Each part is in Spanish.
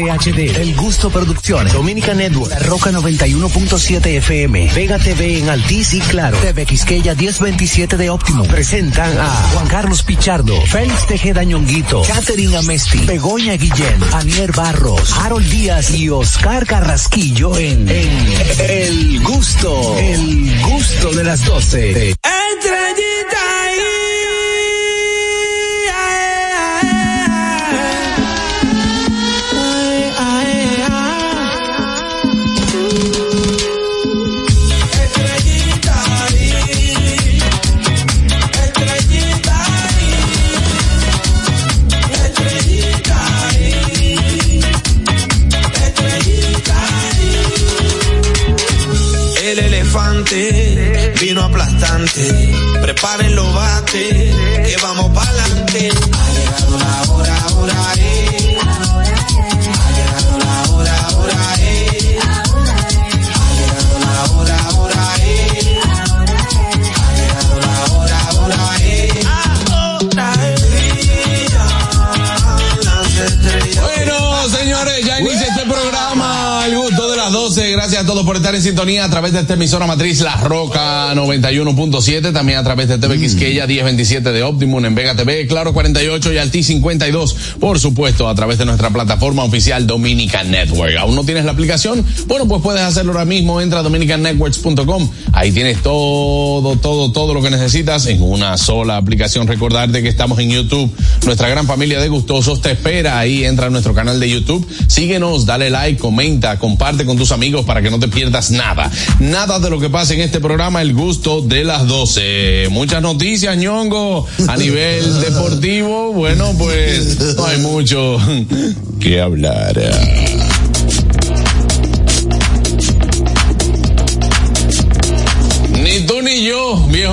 STV HD, El Gusto Producciones, Dominica Network, La Roca 91.7 FM, Vega TV en Altiz y Claro, TV Quisqueya 1027 de Óptimo. Presentan a Juan Carlos Pichardo, Félix Tejeda Ñonguito, Catherine Amesti, Begoña Guillén, Anier Barros, Harold Díaz y Oscar Carrasquillo en, en El Gusto, El Gusto de las 12. El Preparen los bates, por estar en sintonía a través de esta emisora matriz La Roca 91.7. También a través de TV Quisqueya 1027 de Optimum en Vega TV, Claro 48 y Alti 52. Por supuesto, a través de nuestra plataforma oficial Dominican Network. ¿Aún no tienes la aplicación? Bueno, pues puedes hacerlo ahora mismo. Entra a dominicannetworks.com. Ahí tienes todo, todo, todo lo que necesitas en una sola aplicación. Recordarte que estamos en YouTube. Nuestra gran familia de gustosos te espera ahí. Entra a nuestro canal de YouTube. Síguenos, dale like, comenta, comparte con tus amigos para que no te pierdas nada. Nada de lo que pasa en este programa, el gusto de las 12. Muchas noticias, ñongo, a nivel deportivo. Bueno, pues no hay mucho que hablar.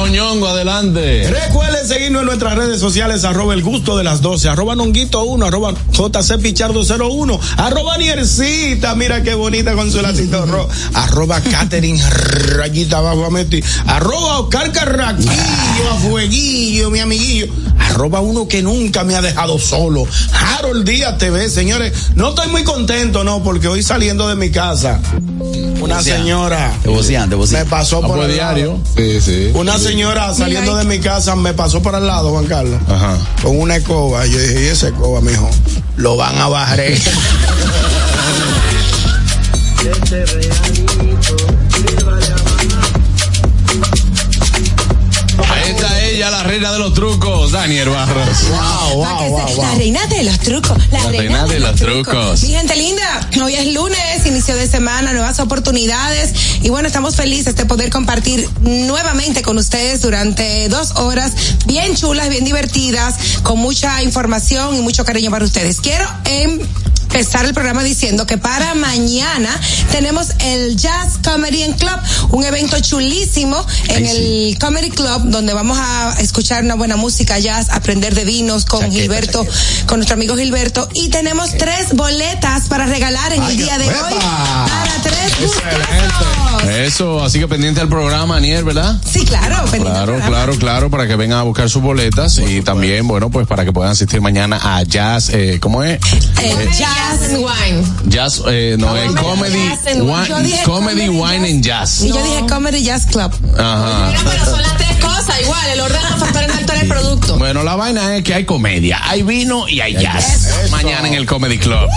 Adelante. Recuerden seguirnos en nuestras redes sociales, arroba el gusto de las 12, arroba nonguito 1, arroba JC Pichardo 01, arroba Niercita, mira qué bonita con su lacito arroba Catherine Rayita abajo a Meti, arroba Oscar Carraquillo, a Fueguillo, mi amiguillo, arroba uno que nunca me ha dejado solo, Harold Díaz TV, señores, no estoy muy contento, no, porque hoy saliendo de mi casa, una señora Te vocean, te vocean. me pasó por el diario. Sí, sí. Una señora saliendo de mi casa me pasó por al lado, Juan Carlos, Ajá. con una escoba. Yo dije, ¿y esa escoba, mijo? Lo van a bajar. ella, la reina de los trucos, Daniel Barros. wow, wow, wow, La reina de los trucos. La, reina, de, los, trucos. Mi gente linda, hoy es lunes, inicio de semana, nuevas oportunidades. Y bueno, estamos felices de poder compartir nuevamente con ustedes durante dos horas bien chulas, bien divertidas, con mucha información y mucho cariño para ustedes. Quiero empezar el programa diciendo que para mañana tenemos el Jazz Comedy and Club, un evento chulísimo en el Comedy Club donde vamos a escuchar una buena música jazz, aprender de vinos con Chaqueta, Gilberto, chaqueta. con nuestro amigo Gilberto y tenemos tres boletas para regalar en el día de hoy para tres. Eso, así que pendiente al programa, Aniel, ¿verdad? Sí, claro, pendiente Claro, claro, claro, para que vengan a buscar sus boletas y también, bueno, pues para que puedan asistir mañana a Jazz, eh, ¿cómo es? Eh, jazz and wine. Jazz, eh, no, es Comedy, Jazz and Wine. Yo wine, dije comedy, Wine and Jazz. Y yo dije Comedy Jazz Club. Ajá. Pero son las tres cosas igual, el orden de los factores en alto en el producto. Bueno, la vaina es que hay comedia, hay vino y hay jazz. Mañana en el Comedy Club.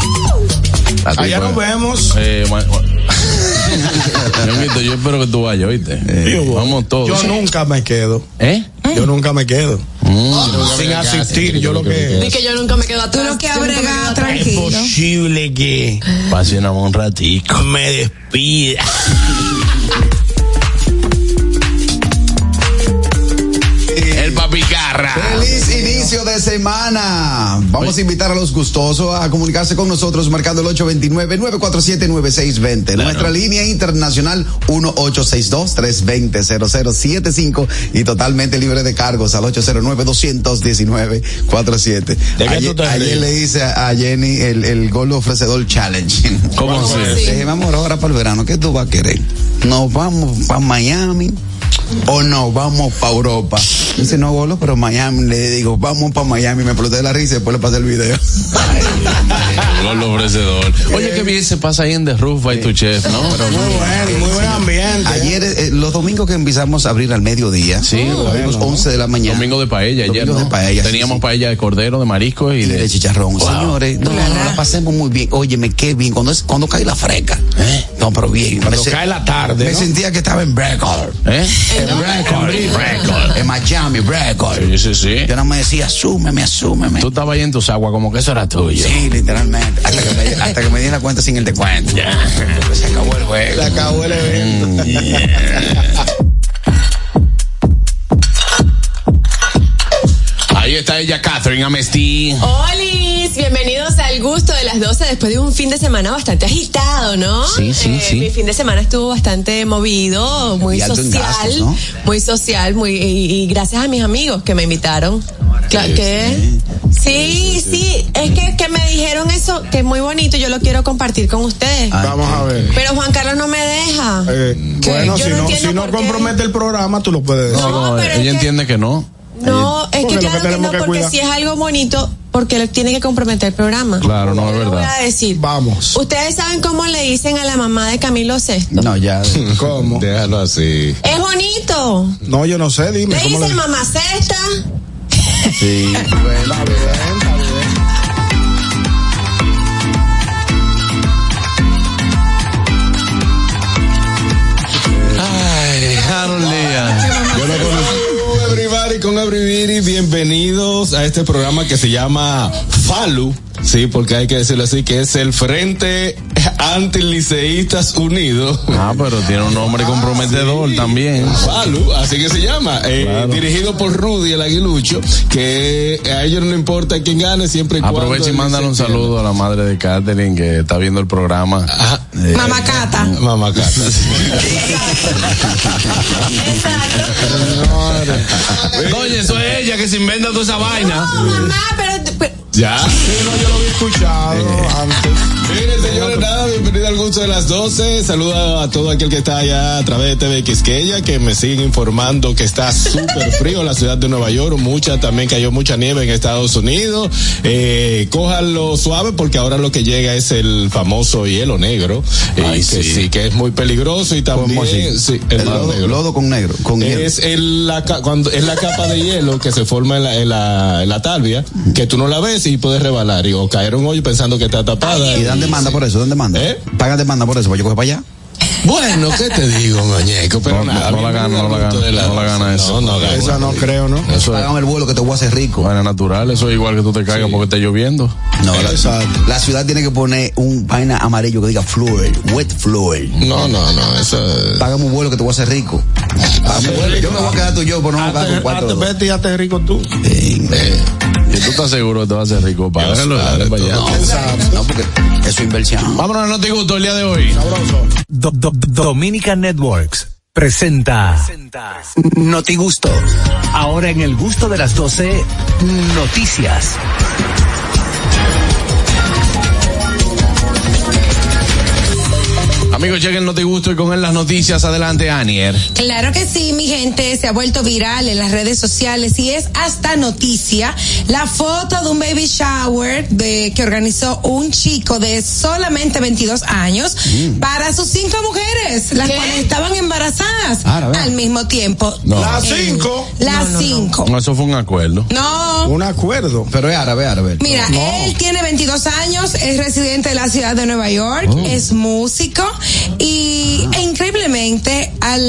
Allá nos vemos. Eh, yo espero que tú vayas, ¿oíste? Eh, Yo- vamos todos. Yo nunca me quedo. ¿Eh? Yo nunca me quedo. Sin asistir, yo lo que. Y que yo nunca me quedo atrás. Tú lo que abrega atrás. Es tranquilo. posible que Pase una- un ratico. me despida. Inicio de semana. Vamos a invitar a los gustosos a comunicarse con nosotros marcando el 829-947-9620. Nuestra línea internacional 1862-320-0075 y totalmente libre de cargos al 809-219-47. ¿De qué tú Ayer, ayer le hice a Jenny el, el gol ofrecedor challenge. ¿Cómo? Le dije, mi amor, ahora para el verano, ¿qué tú vas a querer? Nos vamos para Miami. O no, vamos para Europa. Dice, no, Golo, pero Miami. Le digo, vamos para Miami. Me exploté la risa y después le pasé el video. Golo ofrecedor. Oye, qué bien se pasa ahí en The Roof by tu chef, ¿no? Muy bueno, muy buen ambiente. Ayer, eh, los domingos que empezamos a abrir al mediodía. Sí, abrimos 11 de la mañana. Domingo de paella ayer, Domingo ¿no? de paella, sí, Teníamos sí. paella de cordero, de marisco y, y de chicharrón. Wow. Señores, no, no, no, la pasemos muy bien. Óyeme, qué bien. Cuando, es, cuando cae la fresca. No, pero bien. Cuando se- cae la tarde, Me ¿no? sentía que estaba en Breckle. ¿Eh? En Breckle. En Miami, Breckle. Sí, sí, sí. Yo no me decía, asúmeme, asúmeme. Tú estabas ahí en tus aguas como que eso era tuyo. Sí, literalmente. Hasta que me, hasta que me di la cuenta sin el descuento. Pues se acabó el juego. Se acabó el evento. Ahí está ella, Catherine Amesti. Olis, bienvenidos al gusto de las 12 después de un fin de semana bastante agitado, ¿no? Sí, sí, Eh, sí. Mi fin de semana estuvo bastante movido, muy Y social, gastos, ¿no? muy social, muy y, y gracias a mis amigos que me invitaron. Cla- ¿Qué? Sí, sí, es que, que me dijeron eso, que es muy bonito, yo lo quiero compartir con ustedes. Vamos a ver. Pero Juan Carlos no me deja. Eh, ¿Qué? bueno, Yo si no si no qué. compromete el programa, tú lo puedes decir. No, No, pero es ella que- entiende que no. No, es Porque que lo claro que que tenemos no, que porque cuidar. si es algo bonito, porque lo tiene que comprometer el programa. Claro, no es voy verdad. a decir. Vamos. Ustedes saben cómo le dicen a la mamá de Camilo VI. No, ya. ¿Cómo? Déjalo así. Es bonito. No, yo no sé, dime. Le ¿cómo dicen le- mamá cesta. Sí. Está Con everybody, bienvenidos a este programa que se llama FALU, sí, porque hay que decirlo así, que es el Frente Antiliceístas Unidos. Ah, pero tiene un nombre comprometedor también. FALU, así que se llama, eh, Claro. dirigido por Rudy el Aguilucho, que a ellos no importa quién gane, siempre y cuando Aprovecha y mándale un saludo a la madre de Catherine que está viendo el programa. Ajá. Mamá Cata. Mamá Cata. Doña, eso es ella que se inventa toda esa vaina. No, mamá, pero, pero- ya. Sí, no, yo lo había escuchado Eh. antes. Miren, señores, nada, bienvenido al gusto de las 12. Saluda a todo aquel que está allá a través de TV Quisqueya, que me siguen informando que está súper frío la ciudad de Nueva York. Mucha, también cayó mucha nieve en Estados Unidos. Eh, cójanlo suave porque ahora lo que llega es el famoso hielo negro. eh, Ay, que sí. sí. que es muy peligroso y también. Sí, el, El lodo, negro. lodo con negro. Con hielo. Es el, la, cuando, es la capa de hielo que se forma en la, en la, en la talvia, que tú no la ves y puedes rebalar y, o caer un hoyo pensando que está tapada. ¿Y dan demanda por eso? ¿Dan demanda? ¿Eh? ¿Pagan demanda por eso? Pues yo coge para allá. Bueno, ¿qué te digo, muñeco? Pero No, nada, no la gana, no la gana, de no la gana eso. No, no gana. Esa no creo, ¿no? Eso es Pagan el vuelo que te voy a hacer rico. vaina natural, eso es igual que tú te caigas porque está lloviendo. No, la, Exacto. la ciudad tiene que poner un vaina amarillo que diga Floyd, wet Floyd. No, no, no, eso es... Págame un vuelo que te voy a hacer rico. Págame vuelo. Yo me voy a quedar tú y yo, pero no me voy a quedar con Hazte- cuatro. hazte- Vete y hazte rico tú. Y tú estás seguro que te vas a hacer rico. Págalo, dale para allá. No, no, porque es inversión. Vámonos a Notigusto el día de hoy. Do- do- Dominica Networks presenta Notigusto. Ahora en el gusto de las 12, noticias. Amigos, lleguen Notigusto y con él las noticias. Adelante, Anier. Claro que sí, mi gente, se ha vuelto viral en las redes sociales y es hasta noticia la foto de un baby shower de, que organizó un chico de solamente 22 años para sus cinco mujeres, las ¿Qué? cuales estaban embarazadas Ah, al mismo tiempo. No. Las Eh, cinco. Las cinco. No, Eso fue un acuerdo. No. Un acuerdo. Pero es árabe, árabe. Mira, él tiene 22 años, es residente de la ciudad de Nueva York, Oh. es músico y e increíblemente al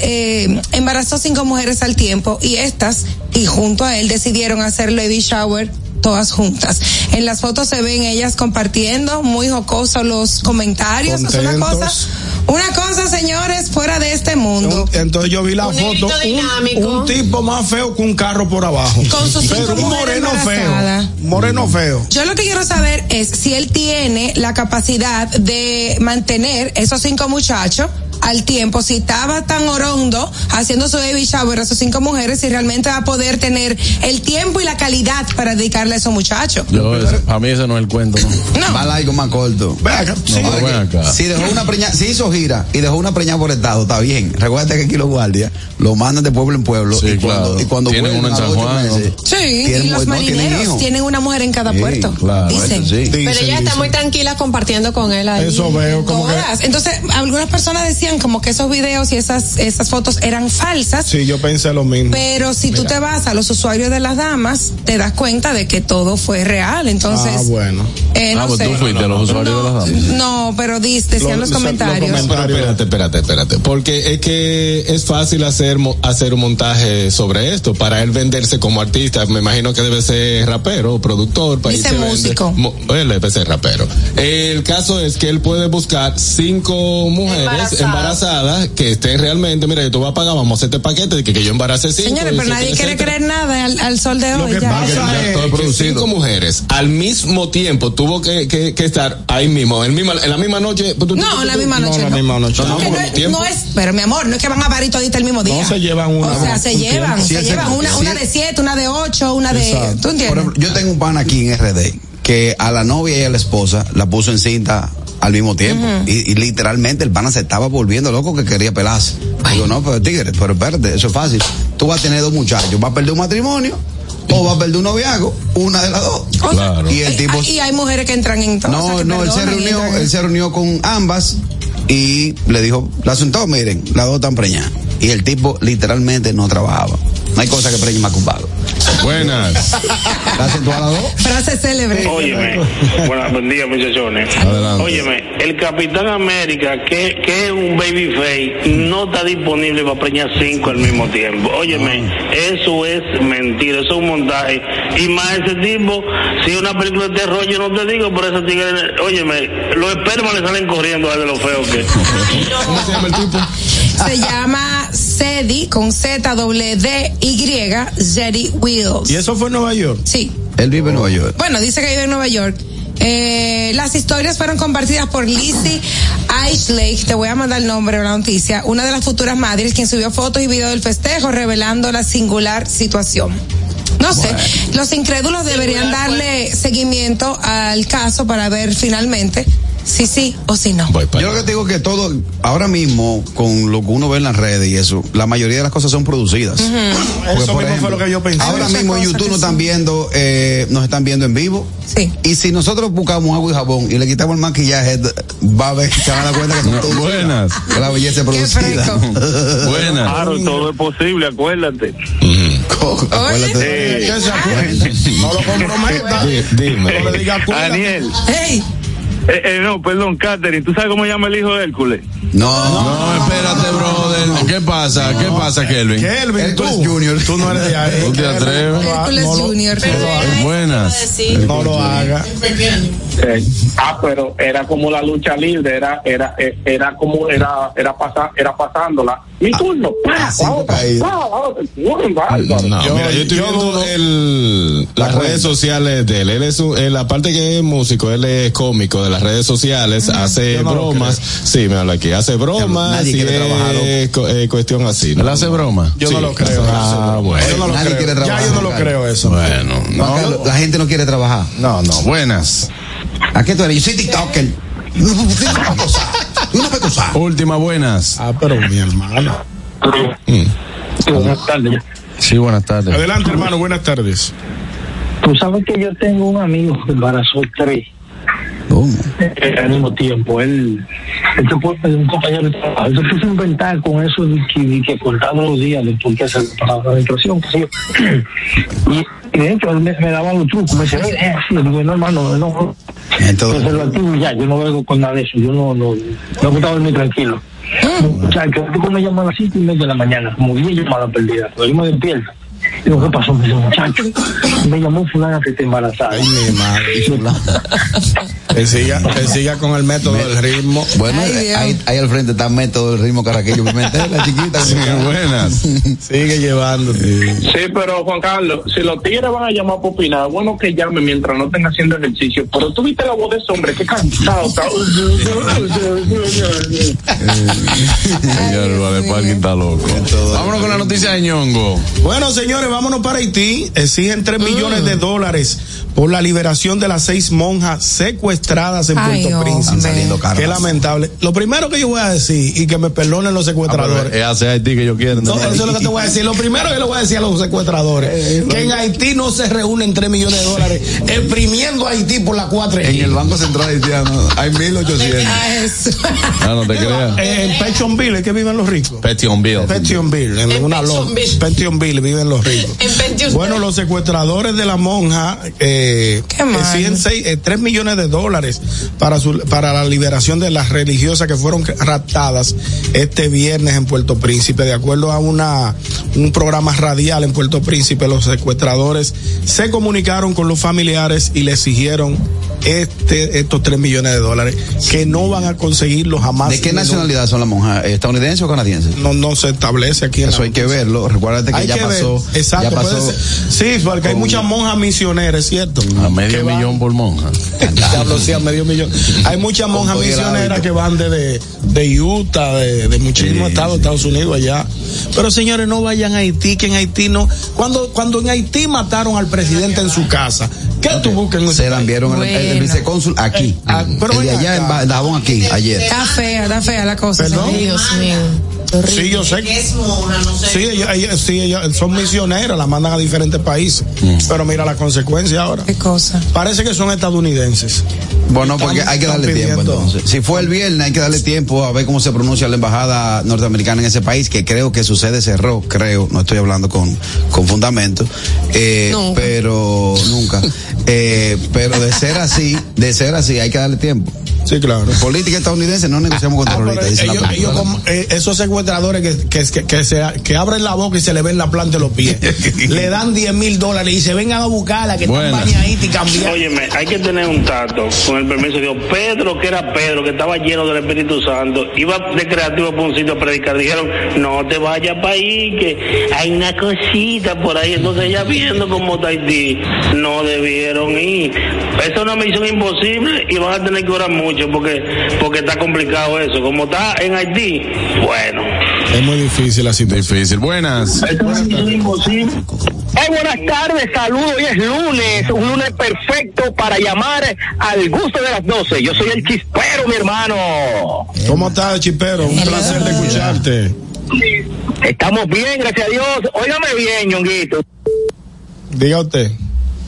eh, embarazó cinco mujeres al tiempo y estas y junto a él decidieron hacer baby shower todas juntas. En las fotos se ven ellas compartiendo, muy jocosos los comentarios. Es una cosa, una cosa, señores, fuera de este mundo. Un- Entonces yo vi la Un foto, un, dinámico. un tipo más feo que un carro por abajo. Con sus cinco Pero un moreno feo. Moreno feo. Yo lo que quiero saber es si él tiene la capacidad de mantener esos cinco muchachos al tiempo si estaba tan orondo haciendo su baby shower a sus cinco mujeres si realmente va a poder tener el tiempo y la calidad para dedicarle a esos muchachos. Yo, ese- a mí ese no es el cuento, ¿no? No. Más largo, más corto. Ve acá, sí. No, ven acá. Si dejó una preña, si hizo gira y dejó una preñada por estado, está bien. Recuerda que aquí los guardias lo mandan de pueblo en pueblo Sí, y cuando, claro. y cuando Tienen vuelven uno en a San Juan, meses, Sí, y tienen- los no, tienen marineros hijos. tienen una mujer en cada Sí, puerto. claro, Dicen. eso sí. Pero Dicen, ella está muy tranquila compartiendo con él ahí. Eso veo como que. Todas. Entonces, algunas personas decían como que esos videos y esas, esas fotos eran falsas. Sí, yo pensé lo mismo. Pero si tú te vas a los usuarios de las damas, te das cuenta de que todo fue real. Entonces, ah, bueno. eh, no ah, pues sé. tú fuiste a los usuarios de las damas. No, pero dis- decían Lo- los lo- comentarios. los Pero espérate, espérate, espérate. Porque es que es fácil hacer, hacer un montaje sobre esto. Para él venderse como artista, me imagino que debe ser rapero, productor. Para Dice músico. Mo- él debe ser rapero. El caso es que él puede buscar cinco mujeres Embarazadas. Embarazadas, que estén realmente, mira, yo te voy a pagar, vamos a hacer este paquete de que, que yo embarace cinco. Señores, pero etcétera, nadie quiere creer nada al, al sol de Lo hoy. que ya. pasa Ya es todo que producido. cinco mujeres al mismo tiempo tuvo que, que, que estar ahí mismo, en, misma, en la misma noche. pues, No, en la misma No, noche. la no. misma noche No, no. que no, Por es, pero mi amor, no es que van a parir todita el mismo día. No se llevan una. O sea, se llevan, se llevan una, de siete, una de ocho, una de. ¿Tú entiendes? ejemplo, yo tengo un pan aquí en RD que a la novia y a la esposa la puso en cinta al mismo tiempo. y, y literalmente el pana se estaba volviendo loco que quería pelarse. Digo, no, pero tigre, pero espérate, eso es fácil. Tú vas a tener dos muchachos, vas a perder un matrimonio o vas a perder un noviazgo, una de las dos. Claro. Y el tipo- y hay mujeres que entran en todo. No, no, él se reunió, él se reunió con ambas y le dijo, la asunto, miren, las dos están preñadas. Y el tipo literalmente no trabajaba. No hay cosa que preñe más que un vago. Buenas. La acentuó a las dos. Frase célebre. Óyeme, buenas, buen día muchachones. Adelante. Óyeme, el Capitán América, que, que es un babyface, no está disponible para preñar cinco al mismo tiempo. Óyeme, eso es mentira, eso es un montaje. Y más ese tipo, si es una película de terror, yo no te digo, pero ese tigre, óyeme, los espermas le salen corriendo a de lo feo que. ¿Cómo se llama el tipo? Se llama Zeddy con Z W D Y Zeddy Wheels. Y eso fue en Nueva York. Sí. Él vive en Nueva York. Bueno, dice que vive en Nueva York. Eh, las historias fueron compartidas por Lizzie Ashley, te voy a mandar el nombre de la noticia, una de las futuras madres, quien subió fotos y videos del festejo revelando la singular situación. No sé, los incrédulos deberían darle seguimiento al caso para ver finalmente si sí o si no. Voy para Yo lo que te digo es que todo, ahora mismo, con lo que uno ve en las redes y eso, la mayoría de las cosas son producidas. Porque, Eso por mismo fue lo que yo pensé. Ahora mismo en YouTube que nos sí. están viendo, eh, nos están viendo en vivo. Sí. Y si nosotros buscamos agua y jabón y le quitamos el maquillaje, va a ver, se van a dar cuenta que son todos- Buenas. que la belleza producida. Buenas. Claro, todo es posible, acuérdate. Acuérdate. Que se acuerde. No lo comprometa. Di- dime. No le diga cuídate. Daniel, Hey, eh, eh, no, perdón, Catherine, ¿tú sabes cómo llama el hijo de Hércules? No, No, espérate, brother. ¿Qué pasa? ¿Qué pasa, Kelvin? Kelvin, tú. Hércules Junior. Tú no eres de ahí. ¿Tú te atreves? Hércules No lo- Junior. Buenas. No lo haga. Ah, pero era como la lucha libre, era era eh, era como era era pasa, era pasándola. Mi turno. Pa, la otra, la. Muy bárbaro. No, Yo- mira, yo estoy yo viendo dudo- el, las redes sociales de él. Él es un, él, aparte que es músico, él es cómico de las redes sociales, hace Yo no bromas. Sí, me habla aquí, hace bromas y quiere es trabajar, co- eh, cuestión así. ¿Él hace broma? Yo Sí. no lo creo. Ah, bueno. Yo no lo Nadie creo. quiere Ya trabajar, yo no lo creo eso. Bueno, no. La gente no quiere trabajar. No, no. Buenas. ¿A qué tú eres? Yo soy TikToker. Tú una pecosa. Tú una pecosa. Última, buenas. Ah, pero mi hermano. Buenas tardes. Sí, buenas tardes. Adelante, hermano. Buenas tardes. Tú sabes que yo tengo un amigo que embarazó tres ¿Cómo? eh, al mismo tiempo. Él, él se puso, un compañero de trabajo, él se puso a inventar con eso de que, de que contaba los días de por qué se la yo. Y, y de hecho, él me, me daba los trucos. Me decía, "Mira, es así. Digo, no, hermano, no. Entonces, Preservativo y ya, yo no vengo con nada de eso. Yo no, no, no me gusta dormir tranquilo. O sea, que tipo me llamó a las cinco y media de la mañana, como 10 llamadas perdidas. Pero yo me despierto. Digo, ¿qué pasó? Me dice, muchacho, me llamó fulana que está embarazada. Ay, mi madre. Que siga, que siga con el método del ritmo. Bueno, Ay, Dios. ahí, ahí al frente está método del ritmo caraquillo Pimentel, la chiquita. Sí, buenas. Sigue llevando. Sí, pero Juan Carlos, si los tigres van a llamar para opinar, bueno que llamen mientras no estén haciendo ejercicio. Pero tú viste la voz de ese hombre, qué cansado está. Señor, está loco. Vámonos con la noticia de ñongo. Bueno, señores, vámonos para Haití. Exigen Mm. 3 millones de dólares por la liberación de las seis monjas secuestradas en Ay, Puerto hombre. Príncipe. Qué lamentable. Lo primero que yo voy a decir, y que me perdonen los secuestradores. Es hacia Haití que yo quiero. No, eso es lo que te voy a decir. Lo primero que le voy a decir a los secuestradores, que en Haití no se reúnen 3 millones de dólares exprimiendo a Haití por la 4 En el Banco Central haitiano hay 1800. Ah, eso. Ah, no te creas. Eh, en Petionville es que viven los ricos. Petionville. Petionville, en, En una lo- Petionville. Petionville viven los ricos. En. Bueno, los secuestradores de la monja eh, Qué mal. exigen seis, eh, 3 millones de dólares para, su, para la liberación de las religiosas que fueron raptadas este viernes en Puerto Príncipe. De acuerdo a una un programa radial en Puerto Príncipe, los secuestradores se comunicaron con los familiares y le exigieron este estos 3 millones de dólares que no van a conseguirlo jamás. ¿De qué nacionalidad son las monjas? ¿Estadounidenses o canadienses? No, no se establece aquí en Eso la hay que verlo. Recuérdate que hay ya que pasó. ver. Exacto, ya pasó. Sí, porque hay muchas monjas misioneras, ¿cierto? A medio millón por monja. Diablo, sí, a medio millón. Hay muchas monjas misioneras que van de, de Utah, de, de muchísimos Sí, estados, sí. Estados Unidos allá. Pero señores, no vayan a Haití, que en Haití no. Cuando, cuando en Haití mataron al presidente en su casa, ¿qué tú buscas en Se la enviaron el- el, el Bueno. vicecónsul aquí. Ah, pero el de allá en acá. En Dajabón aquí, ayer. Está fea, está fea la cosa. Dios mío. Sí, yo sé. Que es monja, no sé. Sí, sí, son misioneras, la mandan a diferentes países. Pero mira la consecuencia ahora. Qué cosa. Parece que son estadounidenses. Bueno, porque hay que darle tiempo entonces. Si fue el viernes, hay que darle tiempo a ver cómo se pronuncia la embajada norteamericana en ese país, que creo que su sede cerró, creo, no estoy hablando con, con fundamento, eh, Nunca. pero nunca. Eh, pero de ser así, de ser así, hay que darle tiempo. Sí, claro. Política estadounidense no negociamos con Ah, terroristas, dice la ellos, ellos como, eh, esos secuestradores que, que, que, que se, que abren la boca y se le ven la planta de los pies, le dan 10 mil dólares y se vengan a buscarla, que Buena. están bañaditas y cambiar. Óyeme, hay que tener un tacto, con el permiso de Dios. Pedro, que era Pedro, que estaba lleno del Espíritu Santo, iba de creativo por un sitio a predicar. Dijeron, no te vayas para ahí, que hay una cosita por ahí. Entonces, ya viendo cómo está Haití, no debieron ir. Esa es una misión imposible y van a tener que orar mucho porque, porque está complicado eso. Como está en Haití, bueno. Es muy difícil la situación. Difícil. Buenas. Es imposible. Hey, buenas tardes, saludos. Hoy es lunes, un lunes perfecto para llamar al gusto de las 12. Yo soy el chispero, mi hermano. ¿Cómo estás, Chipero? Un placer de escucharte. Estamos bien, gracias a Dios. Óigame bien, ñonguito. Diga usted.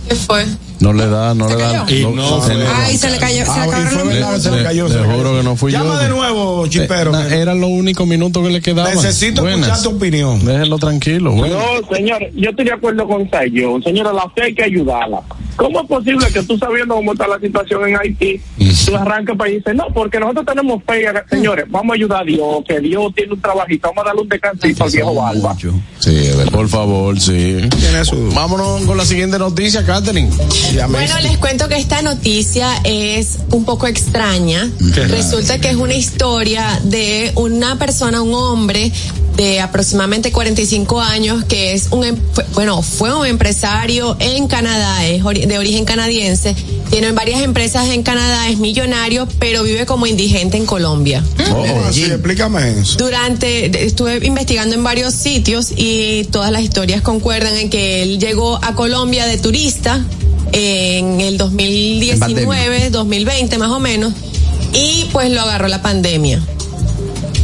¿Qué fue? No le da, no le da. Y no fue. Ay, se le cayó, se le Ah, y acabaron fue los verdad que se le Le- cayó. le se le juro cayó. que no fui yo. Llama de nuevo, Chipero. Eh, na- eran los únicos minutos que le quedaban. Necesito Buenas. escuchar tu opinión. Déjenlo tranquilo. Bueno. No, señor, yo estoy de acuerdo con Sayón. Señora, la fe hay que ayudarla. ¿Cómo es posible que tú sabiendo cómo está la situación en Haití, tú arranques para y dices, no, porque nosotros tenemos fe, señores, vamos a ayudar a Dios, que Dios tiene un trabajito, vamos a darle un descansito al viejo Barba. Sí, por favor, sí. Vámonos con la siguiente noticia, Catherine. Bueno, les cuento que esta noticia es un poco extraña. Resulta que es una historia de una persona, un hombre de aproximadamente 45 años que es un, em- bueno, fue un empresario en Canadá, es de origen canadiense, tiene varias empresas en Canadá, es millonario, pero vive como indigente en Colombia. Ah, sí, explícame eso. Durante, estuve investigando en varios sitios y todas las historias concuerdan en que él llegó a Colombia de turista en el 2019, 2020 más o menos, y pues lo agarró la pandemia.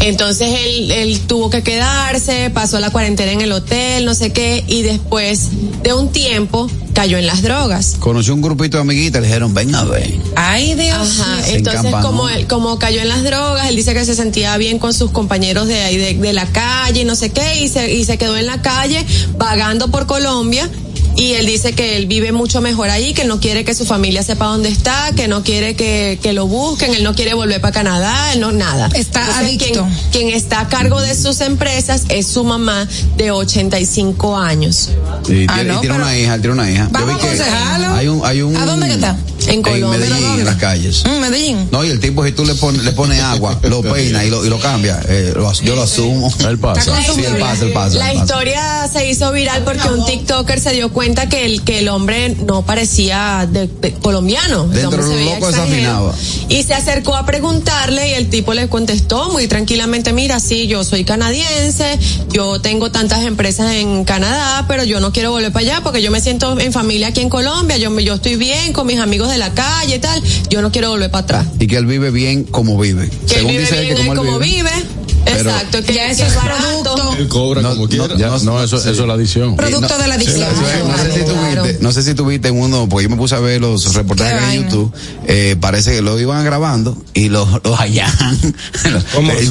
Entonces él, él tuvo que quedarse, pasó la cuarentena en el hotel, no sé qué, y después de un tiempo cayó en las drogas. Conoció un grupito de amiguitas, le dijeron, ven a ver. Ay, Dios. Ajá, Se entonces encampanó. como él, como cayó en las drogas, él dice que se sentía bien con sus compañeros de ahí de, de la calle, y no sé qué, y se, y se quedó en la calle vagando por Colombia. Y él dice que él vive mucho mejor ahí, que él no quiere que su familia sepa dónde está, que no quiere que, que lo busquen, él no quiere volver para Canadá, él no nada. Está adicto. Quien, quien está a cargo de sus empresas es su mamá de 85 años. Y, Ah, tiene, y no, tiene una hija, tiene una hija. Vamos a aconsejarlo. Hay un, hay un, ¿A dónde que está? En En Colombia. Medellín, en las calles. Mm, Medellín. No, y el tipo, si tú le pones, le pones agua, lo peina y lo, y lo cambia, eh, lo yo lo asumo. Él pasa. Sí, él pasa, él pasa. La él pasa. historia se hizo viral porque un TikToker se dio cuenta que el, que el hombre no parecía de, de colombiano. El Dentro hombre de se lo veía loco desafinaba. Y se acercó a preguntarle y el tipo le contestó muy tranquilamente, mira, sí, yo soy canadiense, yo tengo tantas empresas en Canadá, pero yo no quiero volver para allá porque yo me siento en familia aquí en Colombia, yo, me- yo estoy bien con mis amigos de la calle y tal, yo no quiero volver para atrás. Y que él vive bien como vive. Que él Según vive dice él, bien que ahí como él como vive. vive. Pero- Exacto, que Ya que eso es barato. producto, Él cobra No, como no, quiera. ya- No, eso, eso es la adición. producto de la adicción. No sé si tuviste, no sé si tuviste uno, porque yo me puse a ver los reportajes en. YouTube, eh, parece que lo iban grabando y los, los hallaban. ¿Cómo? Eh.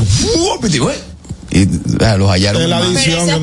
Y, ah, los hallaron. La adicción. Que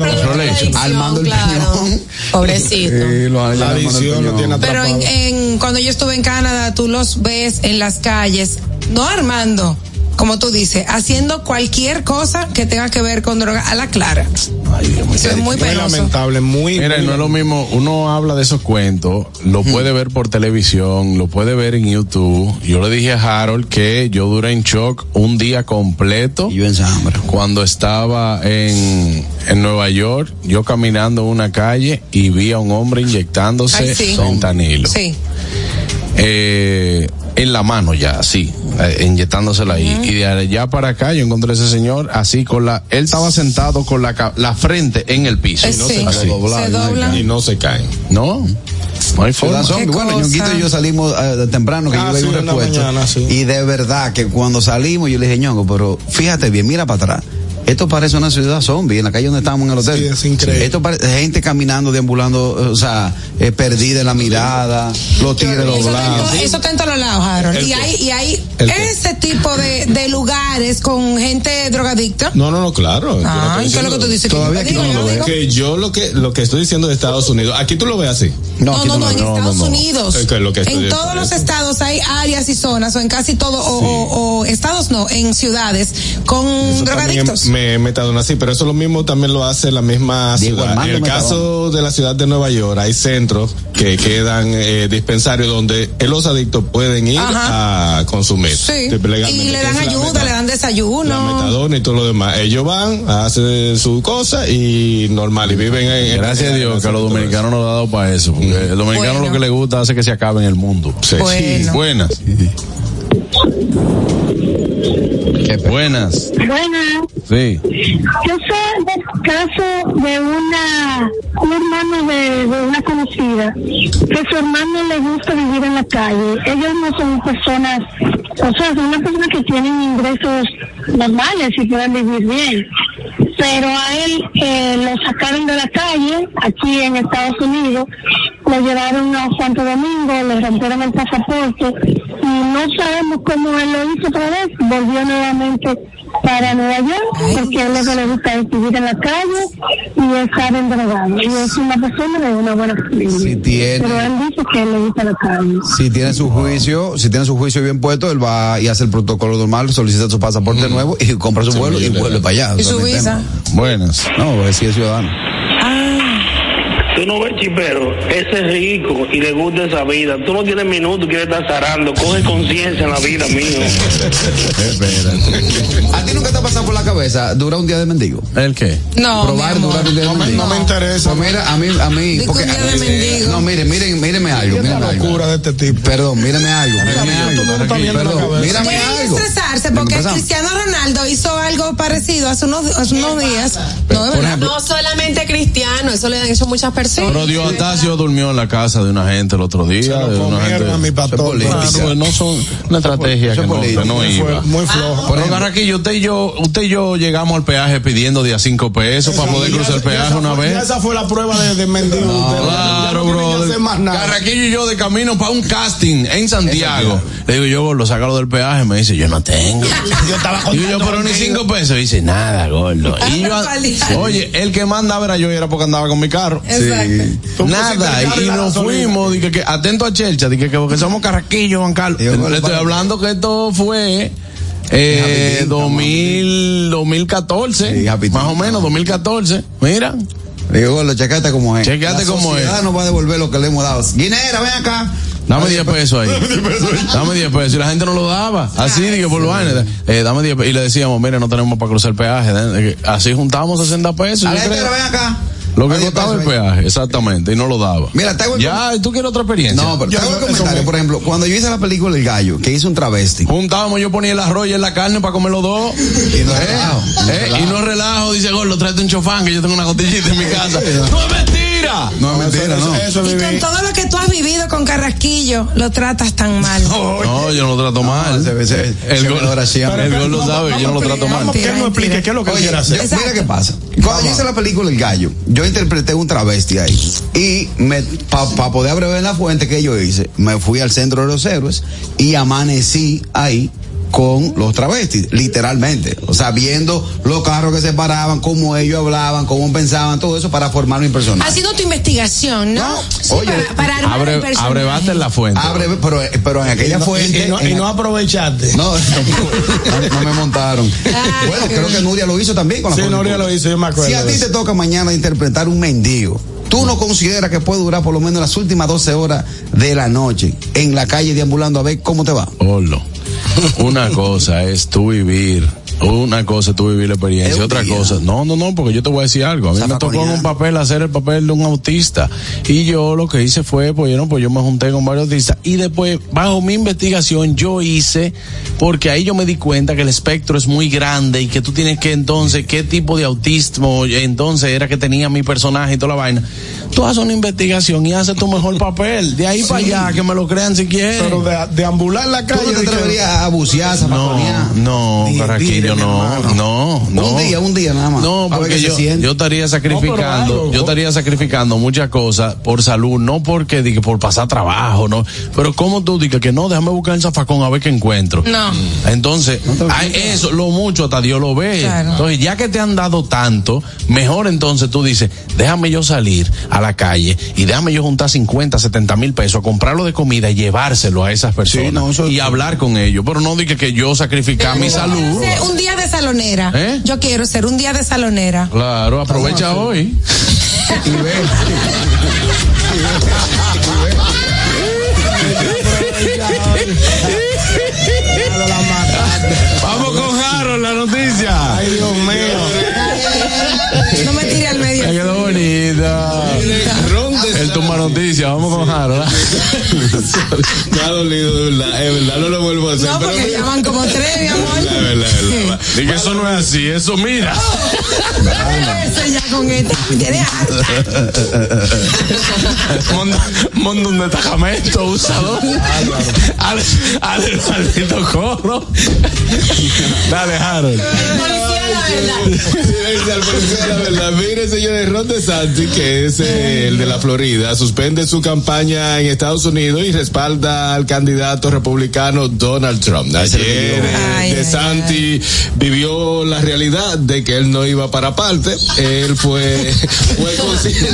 no- Armando el claro. piñón. Pobrecito. Eh, los hallaron La adicción lo tiene Pero en, en- cuando yo estuve en Canadá, tú los ves en las calles, no armando, como tú dices, haciendo cualquier cosa que tenga que ver con droga a la clara. Eso es muy Muy lamentable, muy. Mira, muy no es lo mismo, uno habla de esos cuentos, lo puede ver por televisión, lo puede ver en YouTube. Yo le dije a Harold que yo duré en shock un día completo Y yo en Zambra. cuando estaba en, en Nueva York, yo caminando en una calle y vi a un hombre inyectándose Ay, sí. fentanilo. Sí. Eh, en la mano ya, así, eh, inyectándosela ahí. Y de allá para acá yo encontré a ese señor así con la, él estaba sentado con la, la frente en el piso. Eh, no sí. se- Se ¿no? dobla. Y no se caen. No, no hay forma. Bueno. Ñonguito y yo salimos eh, de temprano, que Ah, yo leí sí, mañana, sí. Y de verdad que cuando salimos, yo le dije, Ñongo, pero fíjate bien, mira para atrás. Esto parece una ciudad zombie, en la calle donde estábamos en el hotel. Sí, es increíble. Esto parece gente caminando, deambulando, o sea, eh, perdida en la mirada, los tigres Eso está, en doblados. eso está en todos los lados, Harold. ¿El Y hay, y hay ese tipo de, de lugares con gente drogadicta. No, no, no, claro. No Ah, estoy ¿y qué es lo que tú dices? Todavía Que no lo yo. Que yo lo que lo que estoy diciendo de Estados Unidos, aquí tú lo ves así. No, no, no, en. Estados no, no. Unidos. Es que lo que estoy en todos los es- estados hay áreas y zonas, o en casi todo, o, o- o estados no, en ciudades, con Eso drogadictos. Me metadona así, pero eso lo mismo también lo hace la misma Diego ciudad. Armando En el Metadona. caso de la ciudad de Nueva York, hay centros que quedan eh, dispensarios donde los adictos pueden ir Ajá. a consumir. Sí. Y le dan ayuda, le dan La desayuno. metadona y todo lo demás. Ellos van, hacen su cosa y normal, y viven en. en- Gracias a Dios que a los dominicanos nos ha dado para eso. Porque el dominicano Bueno. lo que le gusta hace que se acabe en el mundo. Sí. Bueno. Buenas. Buenas. Buenas. Sí. Yo sé del caso de una un hermano de, de una conocida que su hermano le gusta vivir en la calle. Ellos no son personas, o sea, son unas personas que tienen ingresos normales y pueden vivir bien. Pero a él eh, lo sacaron de la calle aquí en Estados Unidos, lo llevaron a Santo Domingo, le rompieron el pasaporte y no sabemos cómo él lo hizo otra vez, volvió nuevamente para Nueva York, porque él lo que le gusta es vivir en la calle y estar en drogado. Y es una persona de una buena familia. Si tiene- Pero él dice que él le gusta la calle. Si tiene su juicio, si tiene su juicio bien puesto, él va y hace el protocolo normal, solicita su pasaporte nuevo y compra su vuelo y vuelve para allá. Y su visa. Buenas. No, sí es ciudadano. Tú no ves chipero, ese es rico y le gusta esa vida. Tú no tienes minutos, quieres estar zarando. Coge conciencia en la vida, mío. ¿A ti nunca te ha pasado por la cabeza durar un día de mendigo? ¿El qué? No, Probar durar un día de mendigo. no me interesa. Pues mira, a mí, a mí, porque, un día de eh, mendigo. no, miren, miren, mírenme algo, mírenme algo. locura de este tipo. Perdón, míreme algo, mírame algo. la Perdón, mírame algo. estresarse porque. Cristiano Ronaldo hizo algo parecido hace unos, hace unos días. No, No solamente cristiano, eso le han hecho muchas personas. Pero Diotasio durmió en la casa de una gente el otro día. Se lo de una gente. a mi. Claro, pues no son una estrategia que no, que no iba. fue- Muy flojo. Pero Carraquillo, usted y yo, usted y yo llegamos al peaje pidiendo de a cinco pesos para poder cruzar el peaje una fue- vez. Esa fue la prueba de, de mendigo. de Claro, bro. Carraquillo y yo de camino para un casting en Santiago. Le digo yo, gordo, sácalo del peaje. Me dice, yo no tengo. Yo estaba Digo yo, pero ni cinco pesos. Dice, nada, gordo. Y yo, oye, el que mandaba era yo y era porque andaba con mi carro. Exacto. Nada, y, nos fuimos, dije que, atento a Chelcha, dije que, porque somos carraquillos, Juan Carlos. Le estoy hablando que esto fue eh, Rapidito, 2000, 2014, Sí, rapidito. más o menos, 2014. Mira, Digo, lo chequete como es. Chequeate la cómo es. nos va a devolver lo que le hemos dado. Guinera, ven acá. Dame 10 pesos ahí. Dame 10 pesos. Y la gente no lo daba. Así, dije, por lo menos. Eh, dame 10 pesos. Y le decíamos, mire, no tenemos para cruzar el peaje. Eh, Así juntamos 60 pesos. A yo la gente, creo. ven acá. Lo que costaba el peaje, exactamente, y no lo daba. Mira, te hago el Ya, ¿y tú quieres otra experiencia? No, pero te hago el comentario. Por ejemplo, cuando yo hice la película El Gallo, que hice un travesti. Juntábamos, yo ponía el arroz y en la carne para comer los dos. Y no Eh, relajo. eh, y no relajo, dice Gordo, tráete un chofán que yo tengo una costillita en mi casa. ¡No es mentira! No es mentira, no. Eso Y con todo lo que tú has vivido con Carrasquillo, lo tratas tan mal. No, yo no lo trato mal. se ve- se- el el Gordo sabe, yo no lo trato mal. Que él nos explique qué es lo que quiere hacer. yo- mira qué pasa. Cuando yo hice la película El Gallo, yo interpreté un travesti ahí. Y para poder abrevar la fuente que yo hice, me fui al centro de los héroes y amanecí ahí con los travestis, literalmente. O sea, viendo los carros que se paraban, cómo ellos hablaban, cómo pensaban, todo eso para formar mi personaje. Ha sido tu investigación, ¿no? Sí, oye, para, para Abre, abrevaste en la fuente. Abre, pero, pero en aquella Y no- fuente. y, no, y no aprovechaste. no, no, no me montaron. Ah, bueno, creo que. Nuria lo hizo también con la Sí, Nuria lo hizo, yo me acuerdo Si a ti te toca mañana interpretar un mendigo, ¿tú no consideras que puede durar por lo menos las últimas 12 horas de la noche en la calle deambulando a ver cómo te va? Olo. Una cosa es tú vivir. Una cosa es tú vivir la experiencia. Otra día. cosa. No, no, no, porque yo te voy a decir algo. A mí me tocó en un papel hacer el papel de un autista. Y yo lo que hice fue, pues yo no, pues yo me junté con varios autistas. Y después, bajo mi investigación, yo hice, porque ahí yo me di cuenta que el espectro es muy grande y que tú tienes que entonces, qué tipo de autismo entonces era que tenía mi personaje y toda la vaina. Tú haces una investigación y haces tu mejor papel. De ahí para allá, que me lo crean si quieren. Pero de, deambular la ¿Tú calle. no te atreverías a bucear, a No, no, Di- Mi no, no, no. Un día, un día nada más. No, A porque yo, yo estaría sacrificando, algo, yo estaría sacrificando muchas cosas por salud, no porque diga por pasar trabajo, no. Pero como tú digas que no, déjame buscar el zafacón a ver qué encuentro. No. Entonces, hay eso, lo mucho hasta Dios lo ve. Claro. Entonces, ya que te han dado tanto, mejor entonces tú dices, déjame yo salir a la calle y déjame yo juntar 50, 70 mil pesos, comprarlo de comida y llevárselo a esas personas no, y hablar con ellos. Pero no diga que yo sacrificar mi salud. Un día de salonera. ¿Eh? Yo quiero ser un día de salonera. Claro, aprovecha hoy. Vamos con Harold, la noticia. Ay, Dios mío. No me tire al medio. Me quedó bonita. Noticia, vamos con Harold. Me ha dolido, de verdad, es verdad, no lo vuelvo a hacer. No, pero porque llaman como tres, mi amor. La verdad, es verdad. Dije, eso no es así, eso mira. Eso ya con esta. Tiene monta un destacamento, usador. Al, al maldito corro. Dale, Harold. Verdad. Mire, señores, Ron DeSantis, que es eh, el de la Florida, suspende su campaña en Estados Unidos y respalda al candidato republicano Donald Trump. Ayer Ay, eh, DeSantis vivió la realidad de que él no iba para parte. Él fue, fue consciente.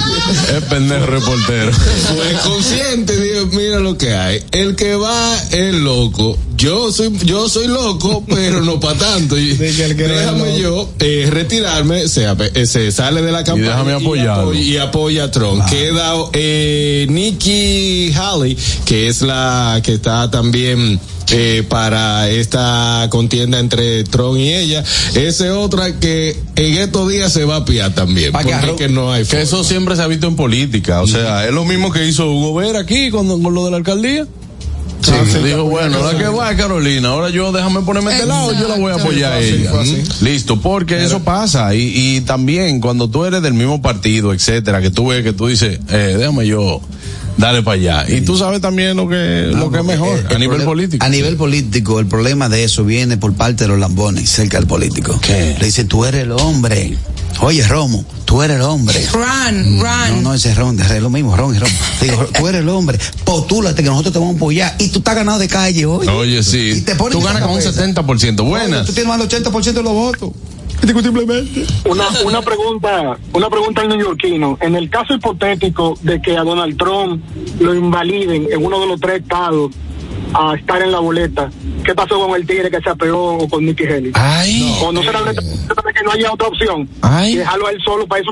Es pendejo reportero. Fue consciente, dijo, mira lo que hay. El que va es loco. Yo soy, yo soy loco, pero no para tanto. Y déjame yo eh, retirarme, se, eh, se sale de la campaña déjame y apoya a Trump. Queda eh, Nikki Haley, que es la que está también eh, para esta contienda entre Trump y ella. Esa es otra que en estos días se va a piar también. Porque que no hay Que eso siempre se ha visto en política. O sea, es lo mismo que hizo Hugo Vera aquí con, con lo de la alcaldía. Sí, dijo, bueno, la que va es Carolina, ahora yo déjame ponerme de este lado, yo la voy a apoyar a ella. Mm, Listo, porque eso pasa. Y, y también cuando tú eres del mismo partido, etcétera, que tú ves que tú dices, eh, déjame yo, dale para allá. Y tú sabes también lo que, lo que es mejor El- a el nivel problema- político. A nivel político, el problema de eso viene por parte de los lambones cerca del político. ¿Qué? Le dicen, tú eres el hombre. Oye, Romo, tú eres el hombre. Run, No, run. no, ese es Ron, es lo mismo, Ron y Ron. Digo, tú eres el hombre, postúlate que nosotros te vamos a apoyar y tú estás ganado de calle hoy. Oye, sí. Y te Tú ganas con un cabeza. 70%. Buenas. Tú tienes más del 80% de los votos. Indiscutiblemente. Una, una pregunta, una pregunta al neoyorquino. En el caso hipotético de que a Donald Trump lo invaliden en uno de los tres estados a estar en la boleta, ¿qué pasó con el tigre que se apeó o con Nikki Haley? Ay. o no será de que no haya otra opción Ay. y dejarlo a él solo para eso.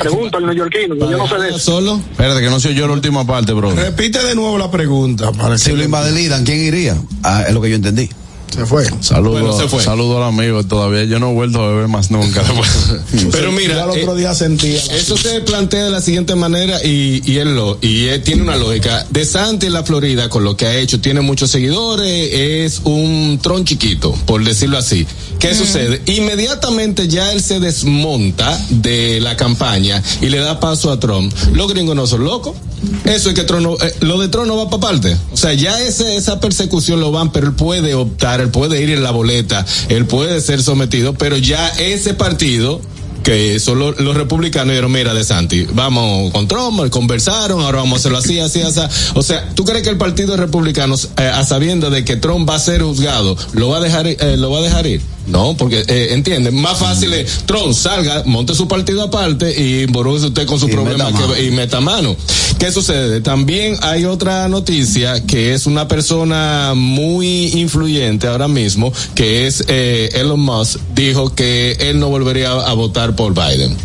Pregunta al neoyorquino, yo no sé de eso. Solo. Espérate, que no soy yo la última parte, bro. Repite de nuevo la pregunta. Para Si que- lo invadidan, ¿quién iría? Ah, es lo que yo entendí. Se fue. Saludos Bueno, se fue. saludo al amigo. Todavía yo no he vuelto a beber más nunca. Pero Yo mira, al otro eh, día sentía. Eso se plantea de la siguiente manera y, y él lo, y él tiene una lógica. De Santi en la Florida, con lo que ha hecho, tiene muchos seguidores, es un tron chiquito, por decirlo así. ¿Qué sucede? Inmediatamente ya él se desmonta de la campaña y le da paso a Trump. Los gringos no son locos. Eso es que Trump no- eh, lo de Trump no va para parte. O sea, ya ese, esa persecución lo van, pero él puede optar, él puede ir en la boleta, él puede ser sometido, pero ya ese partido que son los, los republicanos dijeron, mira, de Santi, vamos con Trump, conversaron, ahora vamos a hacerlo así, así, así. O sea, ¿tú crees que el partido republicano, eh, a sabiendo de que Trump va a ser juzgado, lo va a dejar, eh, lo va a dejar ir? No, porque, eh, entienden, más fácil es, Trump salga, monte su partido aparte y involucre usted con su Y problema meta que- y meta mano. ¿Qué sucede? También hay otra noticia que es una persona muy influyente ahora mismo, que es eh, Elon Musk, dijo que él no volvería a votar por Biden.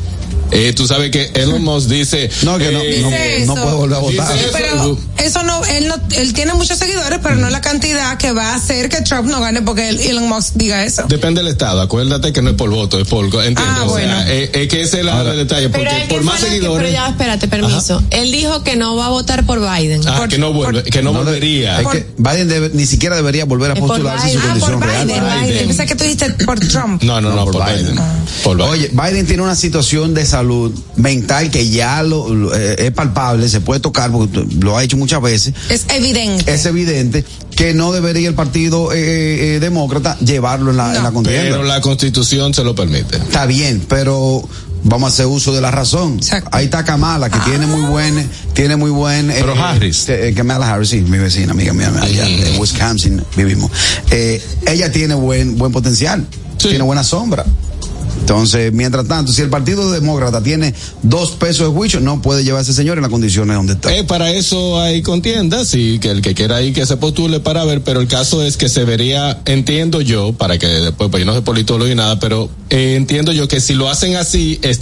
Eh, tú sabes que Elon Musk dice... No, que no, eh, no, no puede volver a votar. Pero eso no, él no, él tiene muchos seguidores, pero no la cantidad que va a hacer que Trump no gane porque el Elon Musk diga eso. Depende del estado, acuérdate que no es por voto, es por... ¿Entiendes? Ah, o sea, bueno. eh, es que ese es la- el detalle, porque Pero, por más la que- seguidores... pero ya, espérate, permiso. Él dijo que no va a votar por Biden. Ah, Por- que no vuelve, por- que no, volvería. es que Biden debe- ni siquiera debería volver a por postularse en su. Ah, por condición real. Biden, Biden. Pensé que tú dijiste por Trump. No, no, no, No, por, por Biden. Biden. Por Biden. Oye, Biden tiene una situación de salud mental que ya lo, lo- eh, es palpable, se puede tocar porque lo ha hecho muchas veces. Es evidente. Es evidente que no debería el partido eh, eh, demócrata llevarlo en la, No. en la contienda. pero la constitución se lo permite. Está bien, pero vamos a hacer uso de la razón. Exacto. Ahí está Kamala, que tiene muy buen, tiene muy buen. eh, Pero Harris. eh, Kamala Harris, sí, mi vecina, amiga mía, allá en Wisconsin vivimos. Eh, ella tiene buen, buen potencial, Sí. tiene buena sombra. Entonces, mientras tanto, si el Partido Demócrata tiene dos pesos de juicio, no puede llevar a ese señor en las condiciones donde está. Eh, para eso hay contiendas y que el que quiera ir que se postule para ver, pero el caso es que se vería, entiendo yo, para que después, pues yo no soy politólogo y nada, pero eh, entiendo yo que si lo hacen así, está